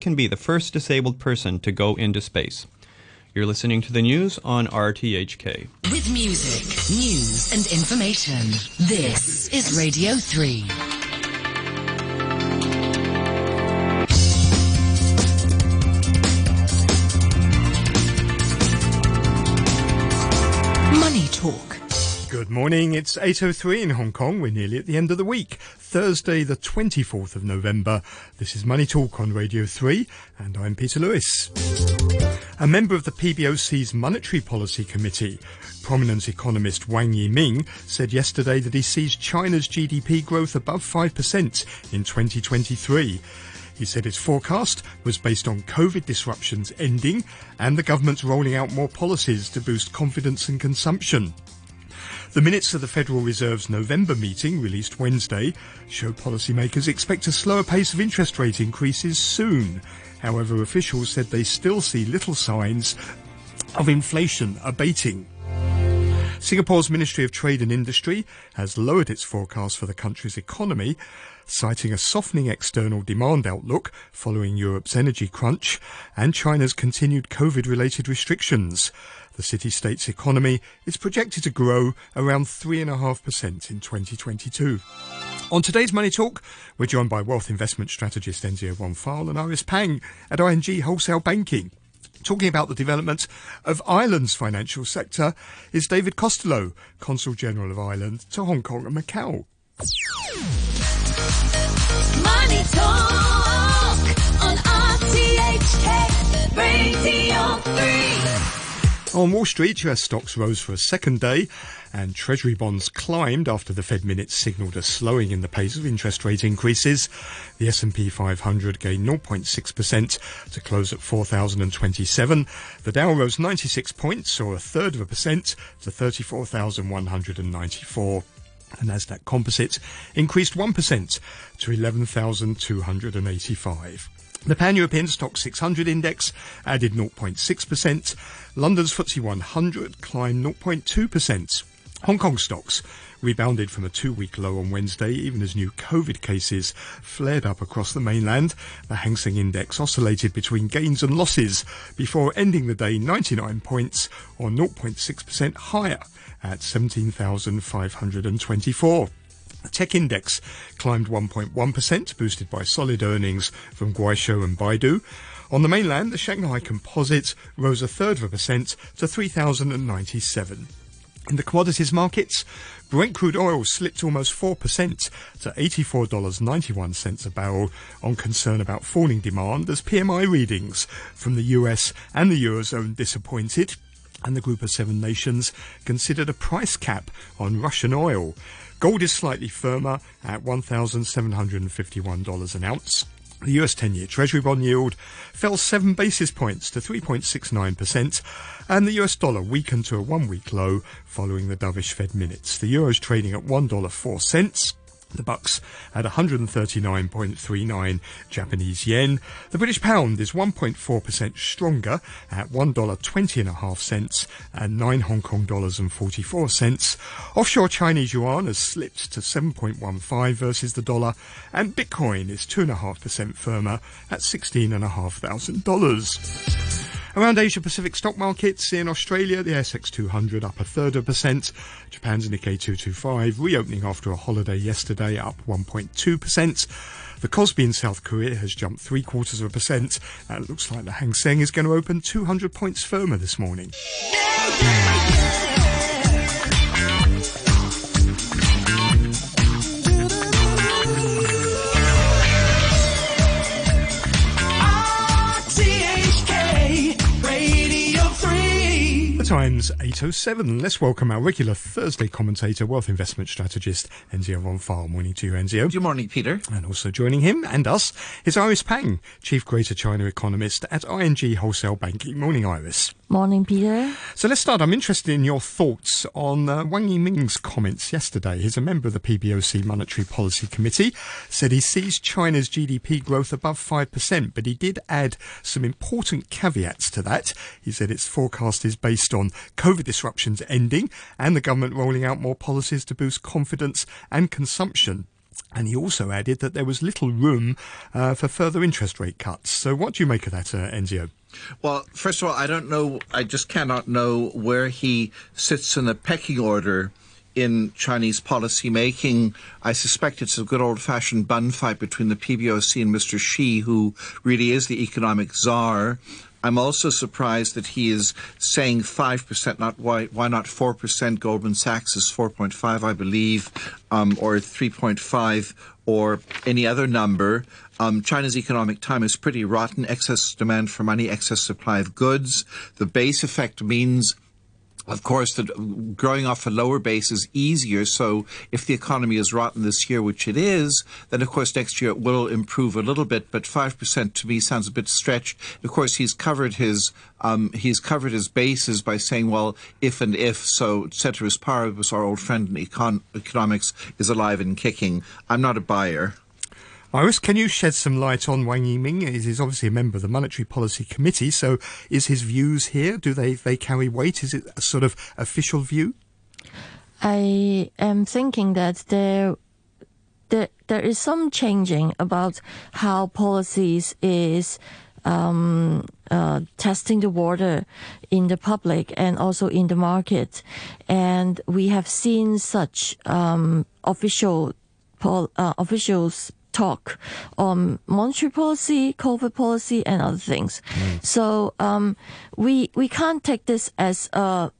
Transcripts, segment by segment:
can be the first disabled person to go into space. You're listening to the news on RTHK. With music, news, and information. This is Radio 3. Good morning. It's 8.03 in Hong Kong. We're nearly at the end of the week. Thursday, the 24th of November. This is Money Talk on Radio 3, and I'm Peter Lewis. A member of the PBOC's Monetary Policy Committee, prominent economist Wang Yiming, said yesterday that he sees China's GDP growth above 5% in 2023. He said his forecast was based on COVID disruptions ending and the government's rolling out more policies to boost confidence and consumption. The minutes of the Federal Reserve's November meeting, released Wednesday, show policymakers expect a slower pace of interest rate increases soon. However, officials said they still see little signs of inflation abating. Singapore's Ministry of Trade and Industry has lowered its forecast for the country's economy, citing a softening external demand outlook following Europe's energy crunch and China's continued COVID related restrictions. The city state's economy is projected to grow around 3.5% in 2022. On today's Money Talk, we're joined by wealth investment strategist Enzio Pfeil and Iris Pang at ING Wholesale Banking. Talking about the development of Ireland's financial sector is David Costello, Consul General of Ireland to Hong Kong and Macau. Money Talk on RTHK Radio 3. On Wall Street, US stocks rose for a second day and Treasury bonds climbed after the Fed minutes signalled a slowing in the pace of interest rate increases. The S&P 500 gained 0.6% to close at 4,027. The Dow rose 96 points, or a third of a percent, to 34,194. The Nasdaq Composite increased 1% to 11,285. The Pan-European Stoxx 600 index added 0.6%. London's FTSE 100 climbed 0.2%. Hong Kong stocks rebounded from a two-week low on Wednesday, even as new COVID cases flared up across the mainland. The Hang Seng Index oscillated between gains and losses before ending the day 99 points, or 0.6% higher, at 17,524. The tech index climbed 1.1%, boosted by solid earnings from Kuaishou and Baidu. On the mainland, the Shanghai Composite rose a third of a percent to 3,097. In the commodities markets, Brent crude oil slipped almost 4% to $84.91 a barrel on concern about falling demand as PMI readings from the US and the Eurozone disappointed and the group of seven nations considered a price cap on Russian oil. Gold is slightly firmer at $1,751 an ounce. The US 10 year Treasury bond yield fell 7 basis points to 3.69%, and the US dollar weakened to a one week low following the dovish Fed minutes. The euro is trading at $1.04. The bucks at 139.39 Japanese yen. The British pound is 1.4% stronger at $1.20 and a half cents and 9 Hong Kong dollars and 44 cents. Offshore Chinese yuan has slipped to 7.15 versus the dollar and Bitcoin is 2.5% firmer at $16,500. Around Asia Pacific stock markets in Australia, the ASX 200 up a third of a percent. Japan's Nikkei 225 reopening after a holiday yesterday up 1.2%. The Kospi in South Korea has jumped three quarters of a percent. And it looks like the Hang Seng is going to open 200 points firmer this morning. Time's 8.07. Let's welcome our regular Thursday commentator, wealth investment strategist, Enzio Von Pfeil. Morning to you, Enzio. Good morning, Peter. And also joining him and us is Iris Pang, Chief Greater China Economist at ING Wholesale Banking. Morning, Iris. Morning, Peter. So let's start. I'm interested in your thoughts on uh, Wang Yiming's comments yesterday. He's a member of the PBOC Monetary Policy Committee, said he sees China's GDP growth above 5%, but he did add some important caveats to that. He said its forecast is based on COVID disruptions ending and the government rolling out more policies to boost confidence and consumption. And he also added that there was little room uh, for further interest rate cuts. So, what do you make of that, uh? Well, first of all, I don't know, I just cannot know where he sits in the pecking order in Chinese policy making. I suspect it's a good old fashioned bun fight between the PBOC and Mr. Xi, who really is the economic czar. I'm also surprised that he is saying 5%, not why, why not 4%? Goldman Sachs is 4.5, I believe, um, or 3.5, or any other number. Um, China's economic time is pretty rotten. Excess demand for money, excess supply of goods. The base effect means of course, that growing off a lower base is easier. So if the economy is rotten this year, which it is, then of course next year it will improve a little bit. But five percent to me sounds a bit stretched. Of course, he's covered his um, he's covered his bases by saying, well, if and if. So ceteris paribus, our old friend in econ- economics, is alive and kicking. I'm not a buyer. Iris, can you shed some light on Wang Yiming? He's obviously a member of the Monetary Policy Committee, so is his views here, do they, they carry weight? Is it a sort of official view? I am thinking that there, there, there is some changing about how policies is um, uh, testing the water in the public and also in the market, and we have seen such um, official uh, officials talk on monetary policy, COVID policy, and other things. So um, we we can't take this as a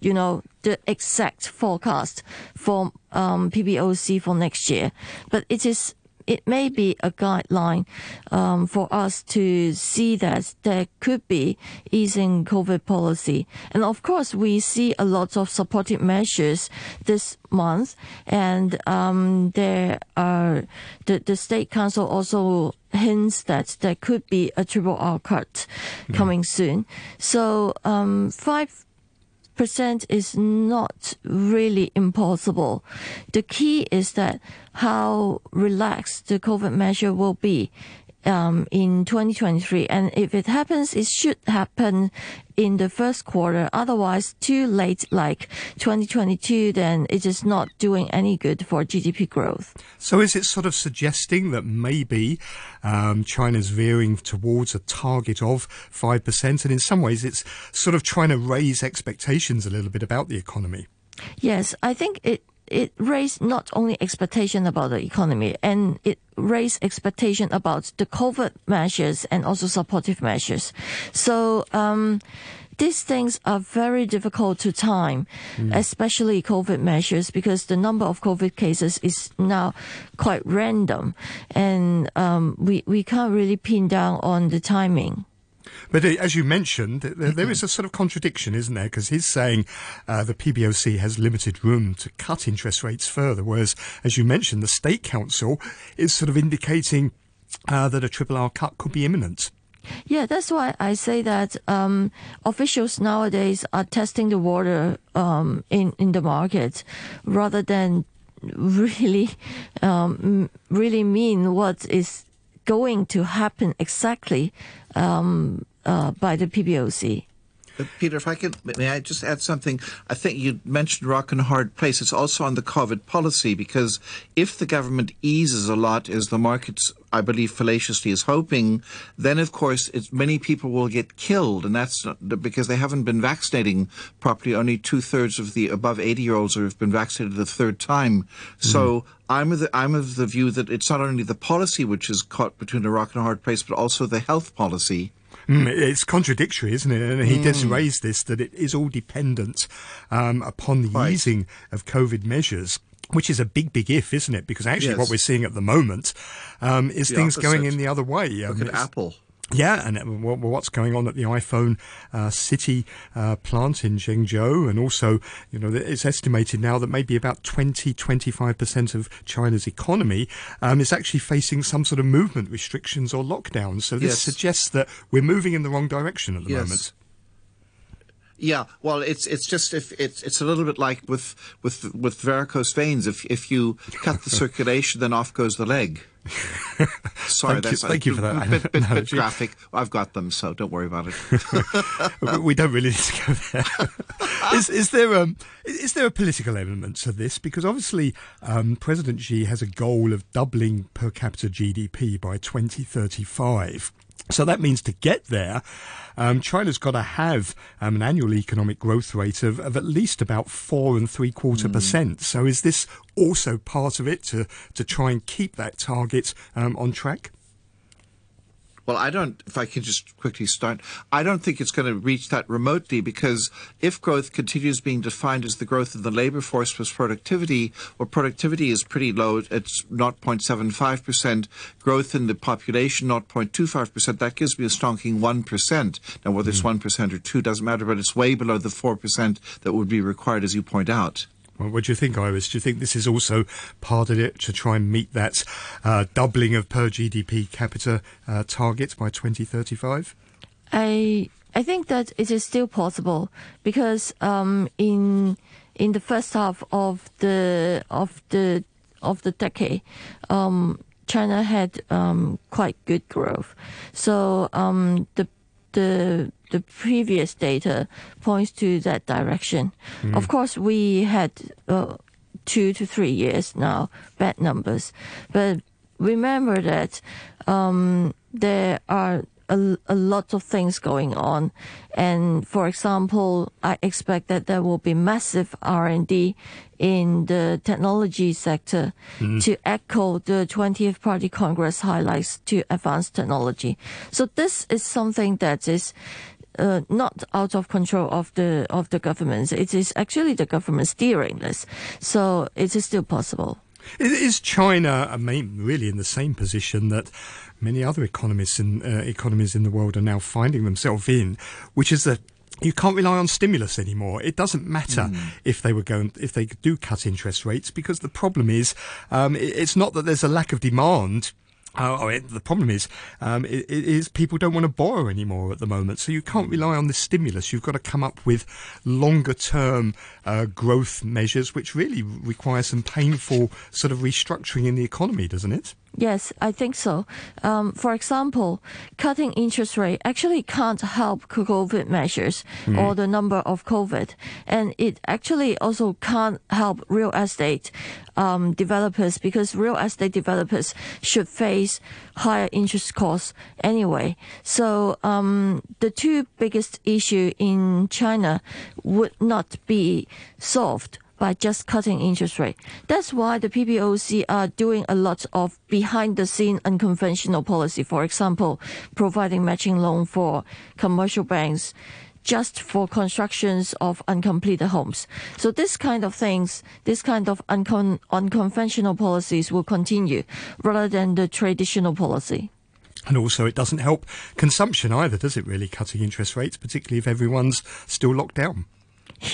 you know, the exact forecast for um, PBOC for next year, but it is it may be a guideline um, for us to see that there could be easing COVID policy, and of course we see a lot of supportive measures this month, and um, there are the the state council also hints that there could be a triple R cut coming soon. So um, five percent is not really impossible. The key is that how relaxed the COVID measure will be um, in 2023, and if it happens, it should happen in the first quarter. Otherwise, too late, like 2022, then it is not doing any good for GDP growth. So is it sort of suggesting that maybe um, China's veering towards a target of 5%, and in some ways it's sort of trying to raise expectations a little bit about the economy? Yes, I think it it raised not only expectation about the economy and it raised expectation about the COVID measures and also supportive measures. So um, these things are very difficult to time, especially COVID measures, because the number of COVID cases is now quite random, and um, we we can't really pin down on the timing. But uh, as you mentioned, there, is a sort of contradiction, isn't there? Because he's saying uh, the PBOC has limited room to cut interest rates further, whereas, as you mentioned, the State Council is sort of indicating uh, that a triple R cut could be imminent. Yeah, that's why I say that um, officials nowadays are testing the water um, in in the market rather than really um, really mean what is going to happen exactly um, uh, by the PBOC. Uh, Peter, if I could, may I just add something? I think you mentioned rock and hard place. It's also on the COVID policy because if the government eases a lot, as the markets, I believe, fallaciously is hoping, then of course many people will get killed, and that's not, because they haven't been vaccinating properly. Only two thirds of the above 80 year olds have been vaccinated the third time. So I'm of the I'm of the view that it's not only the policy which is caught between a rock and a hard place, but also the health policy. Mm, it's contradictory, isn't it? And he does Mm. raise this that it is all dependent um, upon the Right. easing of COVID measures. Which is a big, big if, isn't it? Because actually, Yes. what we're seeing at the moment um, is The things going in the other way. Um, Look at Apple. Yeah, and uh, what's going on at the iPhone uh, City uh, plant in Zhengzhou, and also, you know, it's estimated now that maybe about 20, 25% of China's economy um, is actually facing some sort of movement restrictions or lockdowns. So this Yes. suggests that we're moving in the wrong direction at the Yes. moment. Yeah, well, it's it's just if it's it's a little bit like with with with varicose veins. If if you cut the circulation, then off goes the leg. Sorry, Thank you- that's a thank you for that bit, bit, bit analogy. graphic. I've got them, so don't worry about it. We don't really need to go there. is, is there um, is there a political element to this? Because obviously, um, President Xi has a goal of doubling per capita GDP by 2035. So that means to get there, um, China's got to have um, an annual economic growth rate of, of at least about four and three quarter percent. So is this also part of it to to try and keep that target um, on track? Well, I don't, if I can just quickly start, I don't think it's going to reach that remotely because if growth continues being defined as the growth of the labor force plus productivity, well, productivity is pretty low. It's not 0.75%. Growth in the population, not 0.25%. That gives me a stonking 1%. Now, whether it's mm-hmm. 1% or 2 doesn't matter, but it's way below the 4% that would be required, as you point out. What do you think, Iris? Do you think this is also part of it to try and meet that uh, doubling of per GDP capita uh, target by 2035? I I think that it is still possible because um, in in the first half of the of the of the decade, um, China had um, quite good growth. So um, the the the previous data points to that direction. Of course, we had uh, two to three years now bad numbers, but remember that um, there are a, a lot of things going on, and for example, I expect that there will be massive R and D in the technology sector to echo the 20th Party Congress highlights to advanced technology. So this is something that is uh, not out of control of the of the government. It is actually the government steering this, so it is still possible. Is, China, I mean, really in the same position that many other economists in uh, economies in the world are now finding themselves in, which is that you can't rely on stimulus anymore. It doesn't matter if they were going, if they do cut interest rates, because the problem is, um, it's not that there's a lack of demand. Uh, oh, it, the problem is, um, it, it is people don't want to borrow anymore at the moment. So you can't rely on the stimulus. You've got to come up with longer term uh, growth measures, which really require some painful sort of restructuring in the economy, doesn't it? Yes, I think so. Um, for example, cutting interest rate actually can't help COVID measures or the number of COVID, and it actually also can't help real estate um, developers because real estate developers should face higher interest costs anyway. So um, the two biggest issue in China would not be solved by just cutting interest rate. That's why the PBOC are doing a lot of behind the scene unconventional policy. For example, providing matching loan for commercial banks just for constructions of uncompleted homes. So this kind of things, this kind of uncon- unconventional policies will continue rather than the traditional policy. And also, it doesn't help consumption either, does it? Really, cutting interest rates, particularly if everyone's still locked down.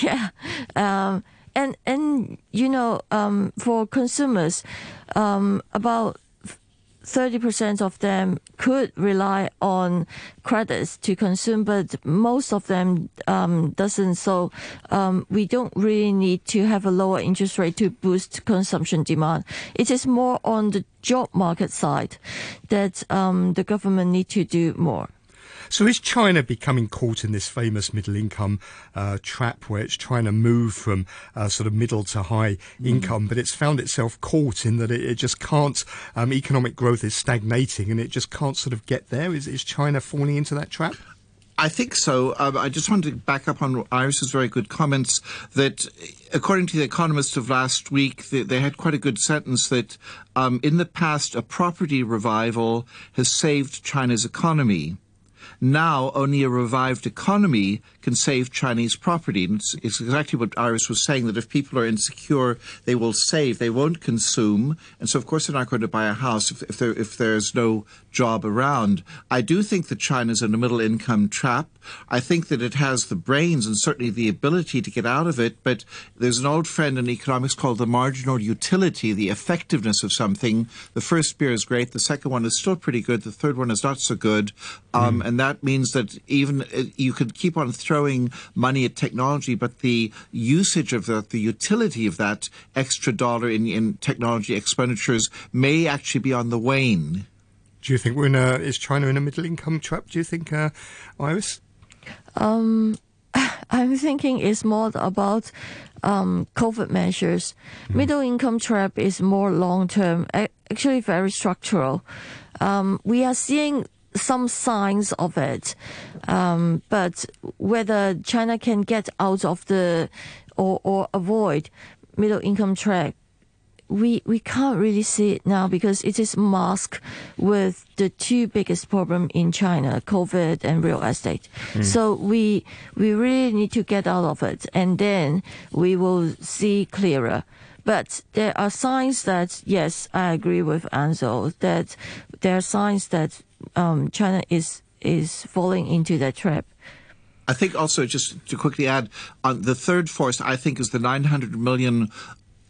Yeah, um, and and you know, um, for consumers, um, about thirty percent of them could rely on credits to consume, but most of them um, doesn't. So um, we don't really need to have a lower interest rate to boost consumption demand. It is more on the job market side that um, the government need to do more. So is China becoming caught in this famous middle income uh, trap where it's trying to move from uh, sort of middle to high income, but it's found itself caught in that it, it just can't, um, economic growth is stagnating and it just can't sort of get there? Is, is China falling into that trap? I think so. Um, I just wanted to back up on Iris's very good comments that, according to the Economist of last week, they, they had quite a good sentence that um, in the past, a property revival has saved China's economy. Now, only a revived economy can save Chinese property. And it's, it's exactly what Iris was saying that if people are insecure, they will save, they won't consume. And so, of course, they're not going to buy a house if, if, there, if there's no job around. I do think that China's in a middle income trap. I think that it has the brains and certainly the ability to get out of it, but there's an old friend in economics called the marginal utility, the effectiveness of something. The first beer is great, the second one is still pretty good, the third one is not so good. Um, And that means that even uh, you could keep on throwing money at technology, but the usage of that, the utility of that extra dollar in, in technology expenditures may actually be on the wane. Do you think we're in a, is China in a middle income trap? Do you think, uh, Iris? I'm thinking it's more about um, COVID measures. Middle income trap is more long term, actually very structural. Um, we are seeing some signs of it, um, but whether China can get out of the or, or avoid middle income trap we we can't really see it now because it is masked with the two biggest problem in China, COVID and real estate. So we we really need to get out of it, and then we will see clearer. But there are signs that yes, I agree with Anzo that there are signs that um, China is is falling into that trap. I think also just to quickly add, on the third force, I think is the 900 million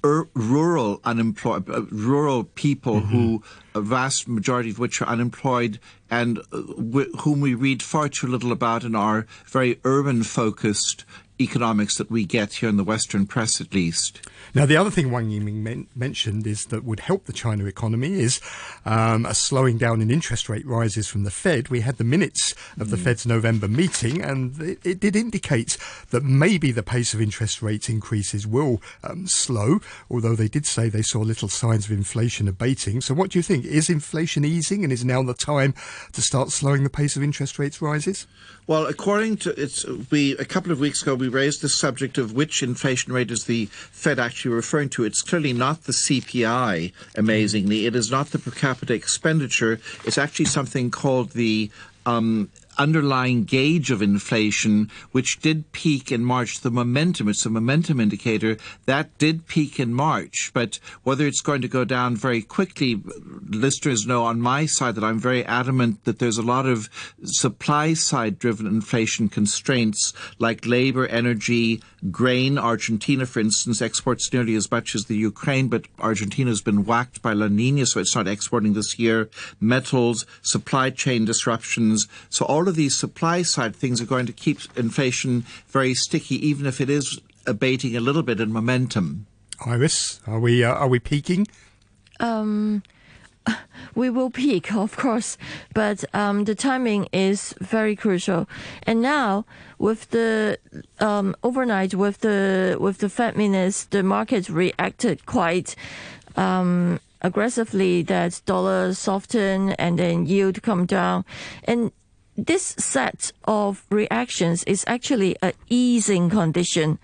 ur- rural unemployed, uh, rural people who a vast majority of which are unemployed and uh, w- whom we read far too little about in our very urban focused economics that we get here in the Western press, at least. Now, the other thing Wang Yiming men- mentioned is that would help the China economy is um, a slowing down in interest rate rises from the Fed. We had the minutes of the Fed's November meeting, and it, it did indicate that maybe the pace of interest rate increases will um, slow, although they did say they saw little signs of inflation abating. So, what do you think? Is inflation easing, and is now the time to start slowing the pace of interest rates rises? Well, according to it's we a couple of weeks ago we raised the subject of which inflation rate is the Fed actually referring to. It's clearly not the CPI. Amazingly, it is not the per capita expenditure. It's actually something called the um, underlying gauge of inflation, which did peak in March. The momentum, it's a momentum indicator, that did peak in March. But whether it's going to go down very quickly, listeners know on my side that I'm very adamant that there's a lot of supply side driven inflation constraints like labor, energy, grain. Argentina, for instance, exports nearly as much as the Ukraine, but Argentina has been whacked by La Nina, so it's not exporting this year. Metals, supply chain disruptions. So all of these supply side things are going to keep inflation very sticky, even if it is abating a little bit in momentum. Iris, are we uh, are we peaking? we will peak, of course, but um, the timing is very crucial. And now, with the um, overnight, with the with the Fed minutes, the market reacted quite um, aggressively. That dollar softened and then yield come down, and this set of reactions is actually a easing condition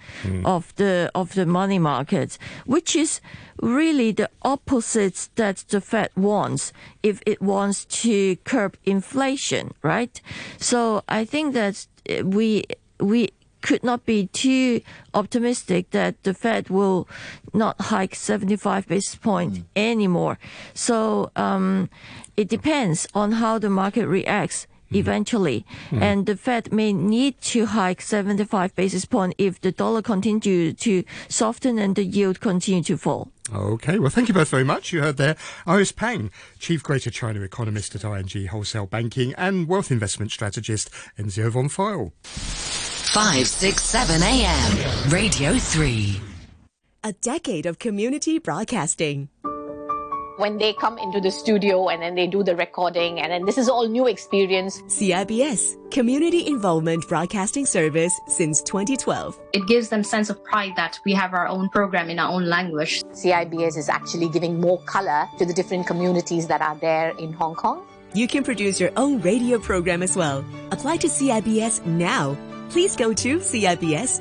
of the of the money market, which is really the opposite that the Fed wants if it wants to curb inflation, right? So I think that uh, we we could not be too optimistic that the Fed will not hike 75 basis points anymore. So um, it depends on how the market reacts Mm-hmm. eventually. Mm-hmm. And the Fed may need to hike 75 basis point if the dollar continue to soften and the yield continue to fall. Okay, well, thank you both very much. You heard there Iris Pang, Chief Greater China Economist at ING Wholesale Banking and Wealth Investment Strategist, Enzio von Pfeil. 567 AM. Radio 3. A decade of community broadcasting. When they come into the studio and then they do the recording and then this is all new experience CIBS, Community Involvement Broadcasting Service since 2012. it gives them sense of pride that we have our own program in our own language. cibs is actually giving more color to the different communities that are there in hong kong You can produce your own radio program as well. Apply to CIBS now. Please go to cibs.rthk.hk.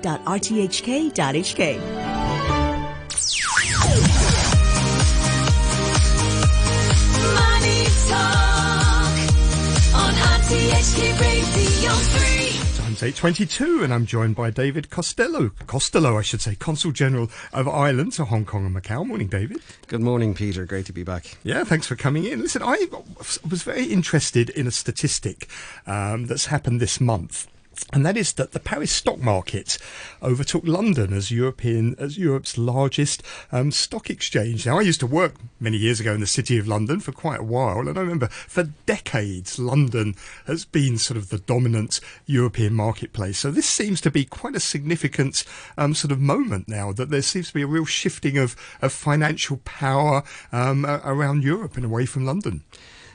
Money Talk on RTHK Radio 3. Time It's 8.22 and I'm joined by David Costello. Costello, I should say, Consul General of Ireland to Hong Kong and Macau. Morning, David. Good morning, Peter. Great to be back. Yeah, thanks for coming in. Listen, I was very interested in a statistic um, that's happened this month. And that is that the Paris stock market overtook London as European as Europe's largest um, stock exchange. Now, I used to work many years ago in the city of London for quite a while, and I remember for decades London has been sort of the dominant European marketplace. So this seems to be quite a significant um, sort of moment now that there seems to be a real shifting of of financial power um, around Europe and away from London.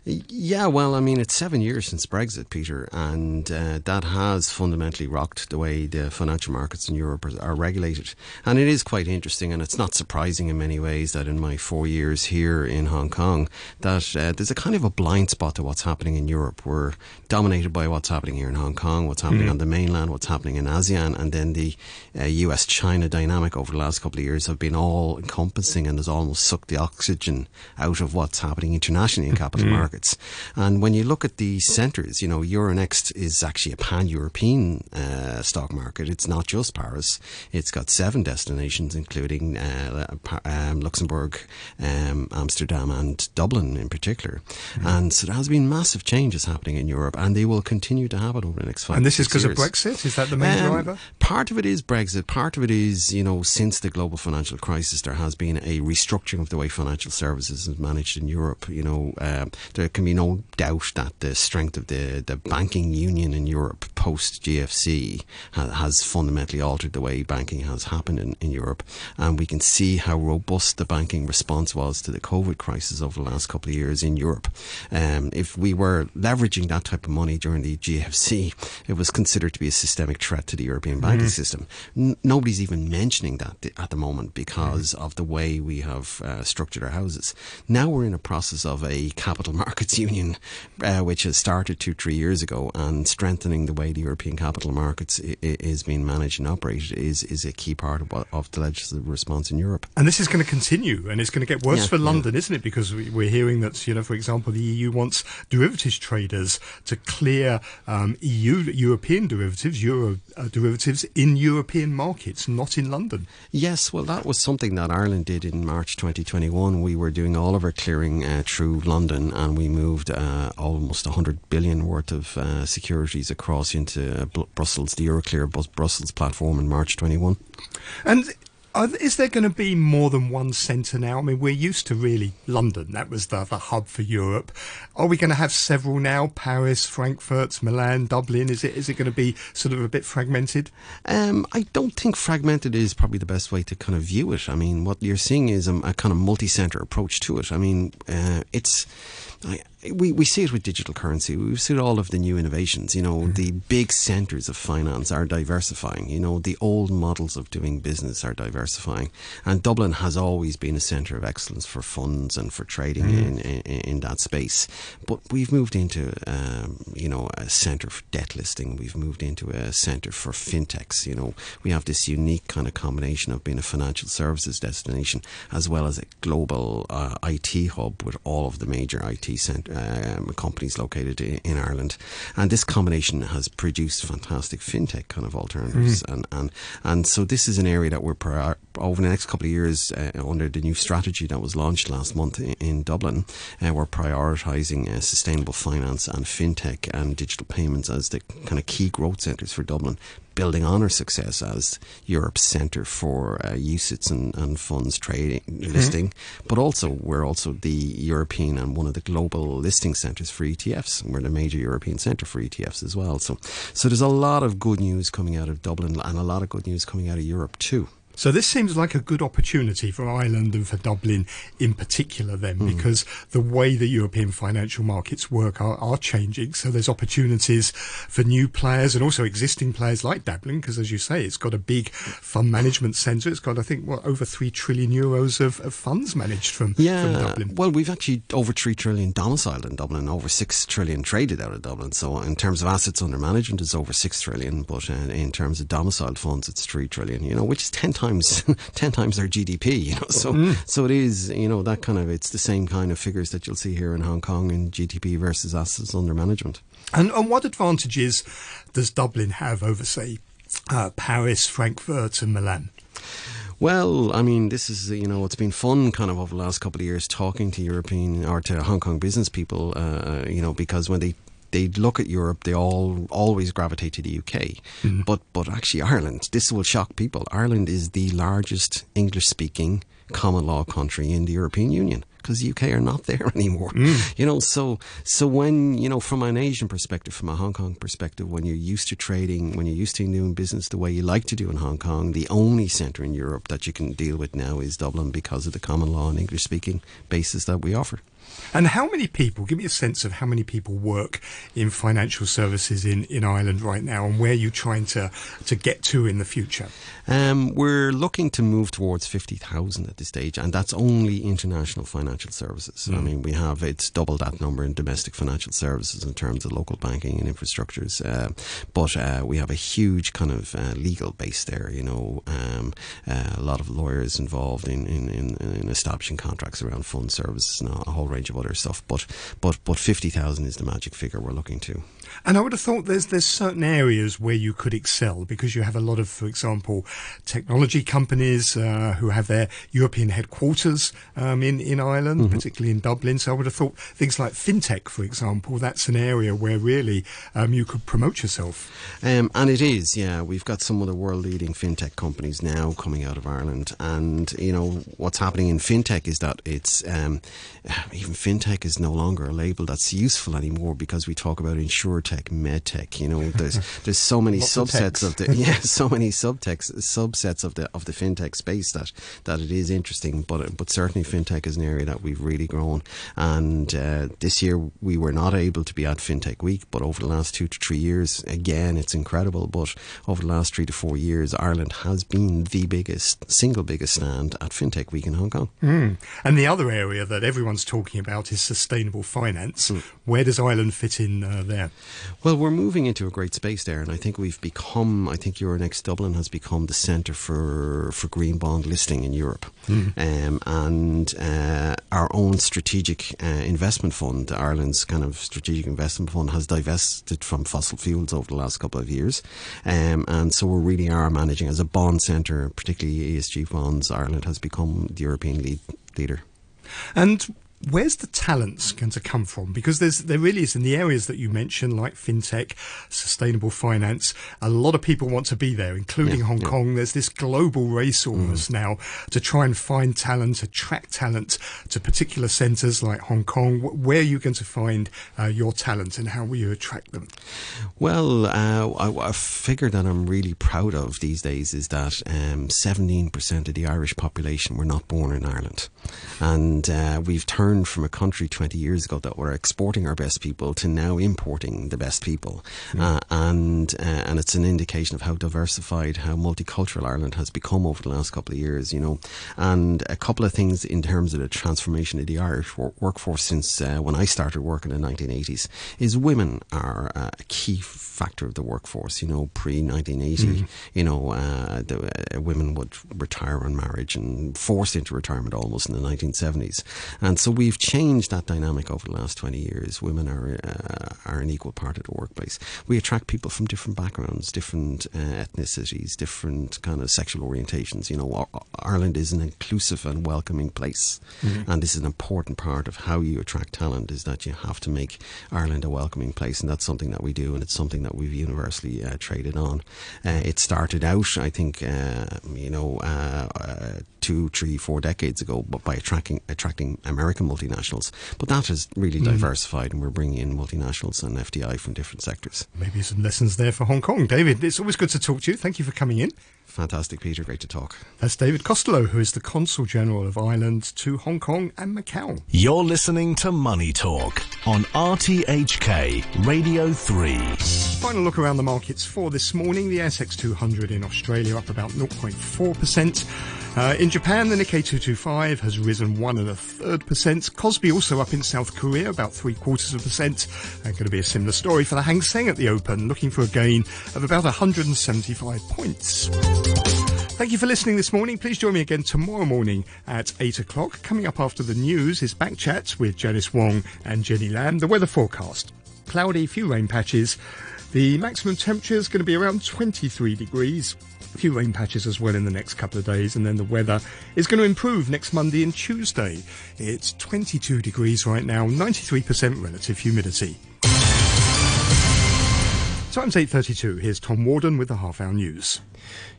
Yeah, well, I mean, it's seven years since Brexit, Peter, and uh, that has fundamentally rocked the way the financial markets in Europe are, are, regulated. And it is quite interesting, and it's not surprising in many ways that in my four years here in Hong Kong, that uh, there's a kind of a blind spot to what's happening in Europe. We're dominated by what's happening here in Hong Kong, what's happening Mm-hmm. mm. on the mainland, what's happening in ASEAN, and then the uh, US-China dynamic over the last couple of years have been all encompassing and has almost sucked the oxygen out of what's happening internationally in capital Mm-hmm. markets markets. And when you look at the centres, you know, Euronext is actually a pan-European uh, stock market. It's not just Paris. It's got seven destinations, including uh, um, Luxembourg, um, Amsterdam, and Dublin in particular. Mm-hmm. And so there has been massive changes happening in Europe, and they will continue to happen over the next five. And this is because of Brexit. Is that the main um, driver? Part of it is Brexit. Part of it is, you know, since the global financial crisis, there has been a restructuring of the way financial services is managed in Europe. You know, uh, there can be no doubt that the strength of the, the banking union in Europe post GFC has fundamentally altered the way banking has happened in, in Europe. And we can see how robust the banking response was to the COVID crisis over the last couple of years in Europe. Um, if we were leveraging that type of money during the GFC, it was considered to be a systemic threat to the European banking mm-hmm. system. N- nobody's even mentioning that th- at the moment because mm-hmm. of the way we have uh, structured our houses. Now we're in a process of a capital markets union, uh, which has started two, three years ago, and strengthening the way the European capital markets I- I- is being managed and operated is, is a key part of, what, of the legislative response in Europe. And this is going to continue, and it's going to get worse Yeah, for yeah. London, isn't it? Because we, we're hearing that, you know, for example, the EU wants derivatives traders to clear um, EU European derivatives, Euro uh, derivatives in European markets, not in London. Yes, well, that was something that Ireland did in March 2021. We were doing all of our clearing uh, through London, and we moved uh, almost 100 billion worth of uh, securities across into Brussels, the Euroclear Brussels platform in March 21. And is there going to be more than one centre now? I mean, we're used to really London. That was the, the hub for Europe. Are we going to have several now? Paris, Frankfurt, Milan, Dublin? Is it is it going to be sort of a bit fragmented? Um, I don't think fragmented is probably the best way to kind of view it. I mean, what you're seeing is a, a kind of multi-centre approach to it. I mean, uh, it's. I, we, we see it with digital currency. We see all of the new innovations. You know, mm-hmm. the big centres of finance are diversifying. You know, the old models of doing business are diversifying. And Dublin has always been a centre of excellence for funds and for trading mm-hmm. in, in, in, that space. But we've moved into, um, you know, a centre for debt listing. We've moved into a centre for fintechs. You know, we have this unique kind of combination of being a financial services destination as well as a global uh, IT hub with all of the major IT centres um, companies located in, in, Ireland, and this combination has produced fantastic fintech kind of alternatives, mm. and, and and so this is an area that we're prior- over the next couple of years uh, under the new strategy that was launched last month in, in Dublin. Uh, we're prioritising uh, sustainable finance and fintech and digital payments as the kind of key growth centres for Dublin building on our success as Europe's centre for uh, UCITS and, and funds trading mm-hmm. listing, but also we're also the European and one of the global listing centres for ETFs. We're the major European centre for ETFs as well. So, so there's a lot of good news coming out of Dublin and a lot of good news coming out of Europe too. So this seems like a good opportunity for Ireland and for Dublin in particular then, mm. because the way the European financial markets work are, are, changing. So there's opportunities for new players and also existing players like Dublin, because as you say, it's got a big fund management centre. It's got, I think, what, over three trillion euros of, of funds managed from, yeah, from Dublin. Well, we've actually over three trillion domiciled in Dublin, over six trillion traded out of Dublin. So in terms of assets under management, it's over six trillion, but uh, in terms of domiciled funds, it's three trillion, you know, which is 10 times times ten times their GDP. You know, so so it is you know that kind of it's the same kind of figures that you'll see here in Hong Kong in GDP versus assets under management. And, and what advantages does Dublin have over, say, uh, Paris, Frankfurt, and Milan? Well, I mean, this is you know it's been fun kind of over the last couple of years talking to European or to Hong Kong business people, uh, you know, because when they they look at Europe, they all always gravitate to the UK. Mm-hmm. But but actually Ireland, this will shock people. Ireland is the largest English speaking common law country in the European Union because the UK are not there anymore. Mm. You know, so so when you know from an Asian perspective, from a Hong Kong perspective, when you're used to trading, when you're used to doing business the way you like to do in Hong Kong, the only centre in Europe that you can deal with now is Dublin because of the common law and English speaking basis that we offer. And how many people, give me a sense of how many people work in financial services in, in Ireland right now and where you're trying to, to get to in the future? Um, we're looking to move towards 50,000 at this stage, and that's only international financial services. I mean, we have, it's double that number in domestic financial services in terms of local banking and infrastructures. Uh, but uh, we have a huge kind of uh, legal base there, you know, um, uh, a lot of lawyers involved in, in, in, in establishing contracts around fund services and a whole range of other stuff. But, but, but 50,000 is the magic figure we're looking to. And I would have thought there's there's certain areas where you could excel because you have a lot of, for example, technology companies uh, who have their European headquarters um, in in Ireland, particularly in Dublin. So I would have thought things like fintech, for example, that's an area where really um, you could promote yourself. Um, and it is, yeah. We've got some of the world leading fintech companies now coming out of Ireland. And, you know, what's happening in fintech is that it's, um, even fintech is no longer a label that's useful anymore because we talk about insurtech, medtech. You know, there's, there's so many of subsets of the, yeah, so many subtext, subsets of the, of the fintech space that, that it is interesting. But, but certainly fintech is an area that we've really grown. And, uh, this year we were not able to be at Fintech Week, but over the last two to three years, again, it's incredible. But over the last three to four years, Ireland has been the biggest, single biggest stand at Fintech Week in Hong Kong. Mm. And the other area that everyone's talking about is sustainable finance. Hmm. Where does Ireland fit in uh, there? Well, we're moving into a great space there, and I think we've become. I think Euronext Dublin has become the centre for for green bond listing in Europe, um, and uh, our own strategic uh, investment fund, Ireland's kind of strategic investment fund, has divested from fossil fuels over the last couple of years, um, and so we really are managing as a bond centre, particularly ESG bonds. Ireland has become the European lead leader. And where's the talents going to come from? Because there's there really is in the areas that you mentioned, like fintech, sustainable finance. A lot of people want to be there, including Yeah, Hong yeah. Kong. There's this global race almost now to try and find talent, attract talent to particular centres like Hong Kong. Where are you going to find uh, your talent, and how will you attract them? Well, uh, I, a figure that I'm really proud of these days is that um, 17% of the Irish population were not born in Ireland. And uh, we've turned from a country 20 years ago that were exporting our best people to now importing the best people. Uh, and, uh, and it's an indication of how diversified, how multicultural Ireland has become over the last couple of years, you know. And a couple of things in terms of the transformation of the Irish wor- workforce since uh, when I started working in the 1980s is women are uh, a key factor of the workforce. You know, pre 1980, you know, uh, the, uh, women would retire on marriage and forced into retirement almost in the 1970s. And so we've changed that dynamic over the last 20 years. Women are uh, are an equal part of the workplace. We attract people from different backgrounds, different uh, ethnicities, different kind of sexual orientations. You know, Ireland is an inclusive and welcoming place, and this is an important part of how you attract talent. Is that you have to make Ireland a welcoming place, and that's something that we do, and it's something that we've universally uh, traded on. Uh, it started out, I think, uh, you know, uh, uh, two, three, four decades ago, but by attracting attracting American multinationals. But that is has really hmm. diversified, and we're bringing in multinationals and FDI from different sectors. Maybe some lessons there for Hong Kong. David, it's always good to talk to you. Thank you for coming in. Fantastic, Peter. Great to talk. That's David Costello, who is the Consul General of Ireland to Hong Kong and Macau. You're listening to Money Talk on RTHK Radio 3. Final look around the markets for this morning. The ASX 200 in Australia up about 0.4%. Uh, in Japan, the Nikkei 225 has risen one and a third percent. Kospi also up in South Korea, about three quarters of a percent. Uh, going to be a similar story for the Hang Seng at the open, looking for a gain of about 175 points. Thank you for listening this morning. Please join me again tomorrow morning at 8 o'clock. Coming up after the news is Back Chats with Janice Wong and Jenny Lamb. The weather forecast. Cloudy, few rain patches. The maximum temperature is going to be around 23 degrees. A few rain patches as well in the next couple of days, and then the weather is going to improve next Monday and Tuesday. It's 22 degrees right now, 93% relative humidity. Time's 8.32. Here's Tom Warden with the half-hour news.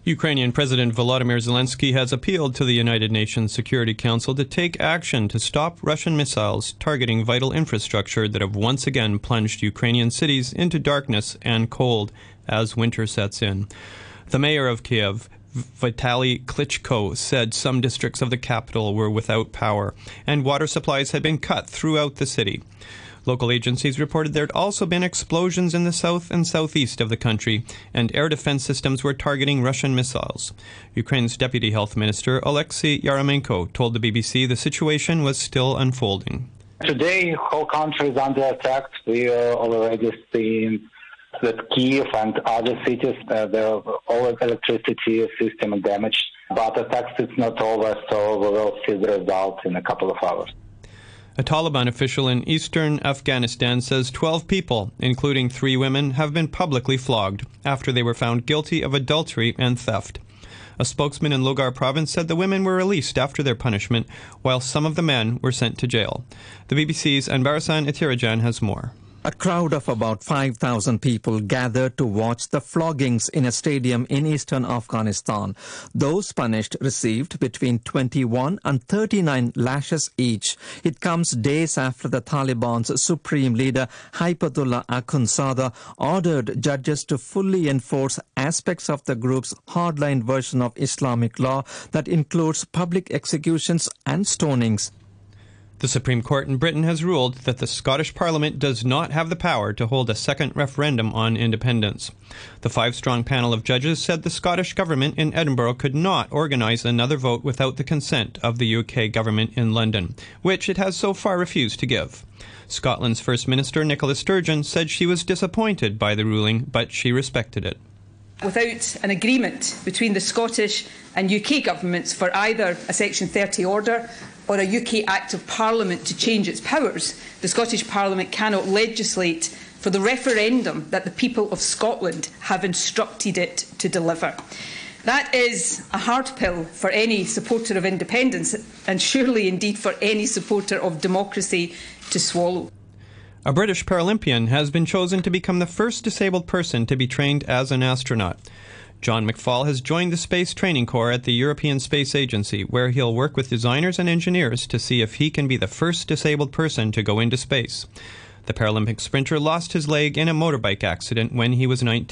Ukrainian President Volodymyr Zelensky has appealed to the United Nations Security Council to take action to stop Russian missiles targeting vital infrastructure that have once again plunged Ukrainian cities into darkness and cold as winter sets in. The mayor of Kiev, Vitaly Klitschko, said some districts of the capital were without power and water supplies had been cut throughout the city. Local agencies reported there had also been explosions in the south and southeast of the country, and air defense systems were targeting Russian missiles. Ukraine's deputy health minister, Alexei Yaramenko, told the BBC the situation was still unfolding. Today, whole country is under attack. We are already seeing that Kiev and other cities, uh, the all electricity system damaged. But attacks is not over, so we will see the result in a couple of hours. A Taliban official in eastern Afghanistan says 12 people, including three women, have been publicly flogged after they were found guilty of adultery and theft. A spokesman in Logar province said the women were released after their punishment, while some of the men were sent to jail. The BBC's Anbarasan Ethirajan has more. A crowd of about 5,000 people gathered to watch the floggings in a stadium in eastern Afghanistan. Those punished received between 21 and 39 lashes each. It comes days after the Taliban's supreme leader, Haibatullah Akhundzada, ordered judges to fully enforce aspects of the group's hardline version of Islamic law that includes public executions and stonings. The Supreme Court in Britain has ruled that the Scottish Parliament does not have the power to hold a second referendum on independence. The five strong panel of judges said the Scottish Government in Edinburgh could not organise another vote without the consent of the UK Government in London, which it has so far refused to give. Scotland's First Minister Nicola Sturgeon said she was disappointed by the ruling, but she respected it. Without an agreement between the Scottish and UK governments for either a Section 30 order or a UK Act of Parliament to change its powers, the Scottish Parliament cannot legislate for the referendum that the people of Scotland have instructed it to deliver. That is a hard pill for any supporter of independence and surely indeed for any supporter of democracy to swallow. A British Paralympian has been chosen to become the first disabled person to be trained as an astronaut. John McFall has joined the Space Training Corps at the European Space Agency, where he'll work with designers and engineers to see if he can be the first disabled person to go into space. The Paralympic sprinter lost his leg in a motorbike accident when he was 19.